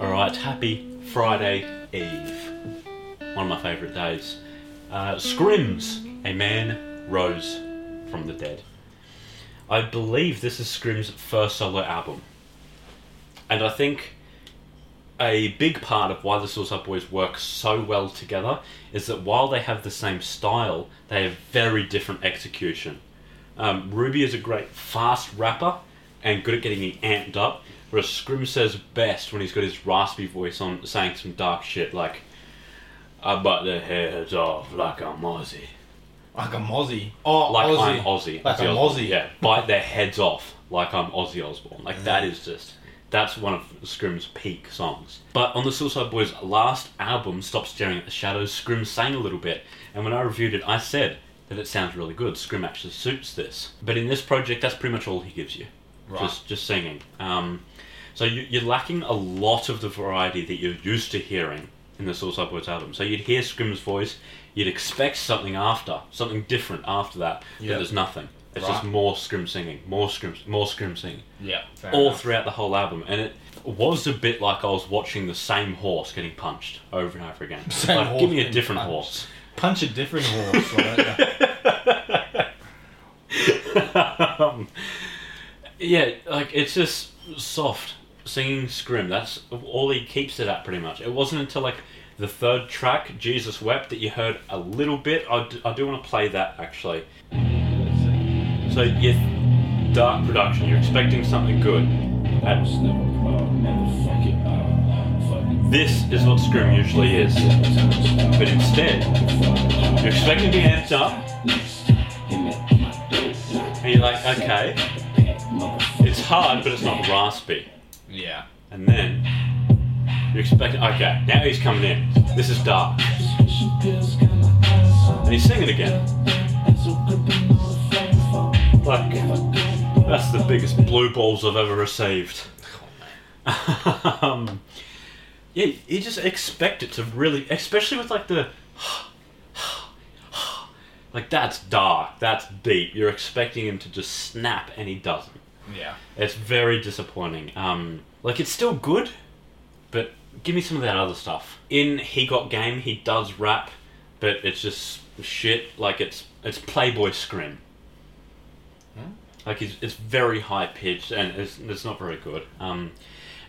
Alright, happy Friday Eve. One of my favourite days. Uh, Scrims, a man rose from the dead. I believe this is Scrim's first solo album. And I think a big part of why the Suicide Boys work so well together is that while they have the same style, they have very different execution. Um, Ruby is a great fast rapper and good at getting you amped up, whereas Scrim says best when he's got his raspy voice on, saying some dark shit like, I bite their heads off like I'm Ozzy. Like a mozzie. Oh, Like Aussie. I'm Ozzy. Like Ozzy a Osbourne. mozzie. Yeah, bite their heads off like I'm Ozzy Osbourne. Like that is just that's one of Scrim's peak songs. But on the Suicide Boys' last album, Stop Staring at the Shadows, Scrim sang a little bit, and when I reviewed it, I said that it sounds really good. Scrim actually suits this. But in this project, that's pretty much all he gives you, Right. just just singing. Um, so you, you're lacking a lot of the variety that you're used to hearing in the Suicide Boys album. So you'd hear Scrim's voice, you'd expect something after, something different after that, Yeah. but there's nothing. It's just more Scrim singing, more Scrim, more Scrim singing, Yeah. all enough. throughout the whole album, and it was a bit like I was watching the same horse getting punched over and over again. Same like, horse give me a different punched. horse. Punch a different horse. Right? um, yeah, like it's just soft singing scrim. That's all he keeps it at, pretty much. It wasn't until like the third track, Jesus Wept, that you heard a little bit. I do, I do want to play that actually. So yeah, dark production. You're expecting something good. And this is what scrim usually is, but instead you're expecting to be amped up. And you're like, okay, it's hard, but it's not raspy. yeah. And then you're expecting, okay, now he's coming in. This is dark. And he's singing again. Like, that's the biggest blue balls I've ever received. um, yeah, you just expect it to really, especially with like the. Like, that's dark, that's deep. You're expecting him to just snap, and he doesn't. Yeah. It's very disappointing. Um, like it's still good, but give me some of that other stuff. In He Got Game, he does rap, but it's just shit. Like it's it's Playboy scrim. Like it's, it's very high pitched and it's, it's not very good. Um,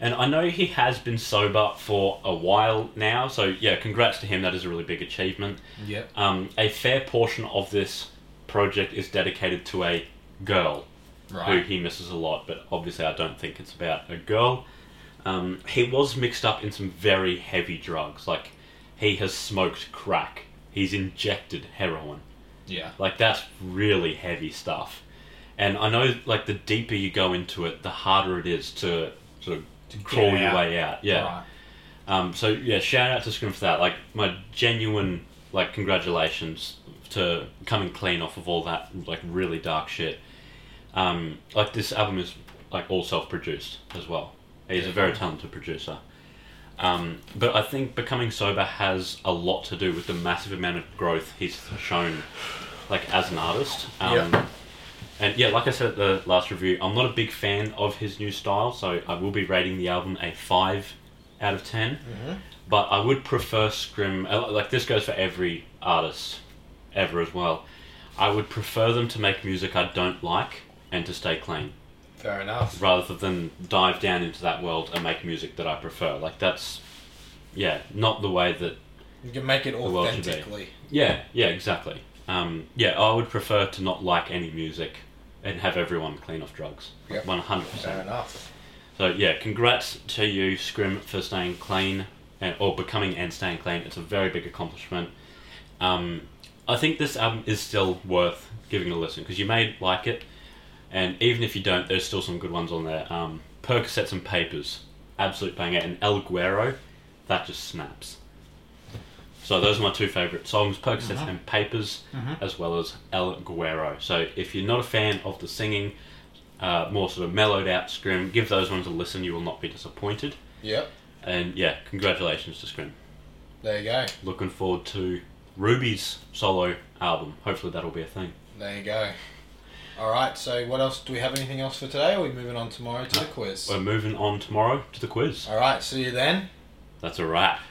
and I know he has been sober for a while now, so yeah, congrats to him. That is a really big achievement. Yep. Um, a fair portion of this project is dedicated to a girl who he misses a lot, but obviously I don't think it's about a girl. Um, he was mixed up in some very heavy drugs, like he has smoked crack, he's injected heroin. Yeah. Like that's really heavy stuff. And I know, like the deeper you go into it, the harder it is to sort of crawl your out. way out. Yeah. Right. Um, so yeah, shout out to Scrim for that. Like my genuine like congratulations to coming clean off of all that like really dark shit. Um, like this album is like all self produced as well. He's a very talented producer. Um, but I think becoming sober has a lot to do with the massive amount of growth he's shown, like as an artist. Um, Yeah. And yeah, like I said at the last review, I'm not a big fan of his new style, so I will be rating the album a five out of 10 But I would prefer Scrim. uh, Like this goes for every artist ever as well. I would prefer them to make music I don't like and to stay clean, Fair enough. rather than dive down into that world and make music that I prefer. Like that's, yeah, not the way that You can make it authentically. yeah, yeah, exactly. Um, yeah, I would prefer to not like any music and have everyone clean off drugs. Yep. One hundred Fair percent. enough. So yeah, congrats to you, Scrim, for staying clean and or becoming and staying clean. It's a very big accomplishment. Um, I think this album is still worth giving a listen because you may like it, and even if you don't, there's still some good ones on there. Um, Percocets and Papers, absolute banger, and El Guero, that just snaps. So those are my two favourite songs, Percocets and Papers, as well as El Guero. So if you're not a fan of the singing, uh, more sort of mellowed out Scrim, give those ones a listen. You will not be disappointed. Yep. And yeah, congratulations to Scrim. There you go. Looking forward to Ruby's solo album. Hopefully that'll be a thing. There you go. All right. So, what else? Do we have anything else for today? Or are we moving on tomorrow to the quiz? We're moving on tomorrow to the quiz. All right. See you then. That's a wrap.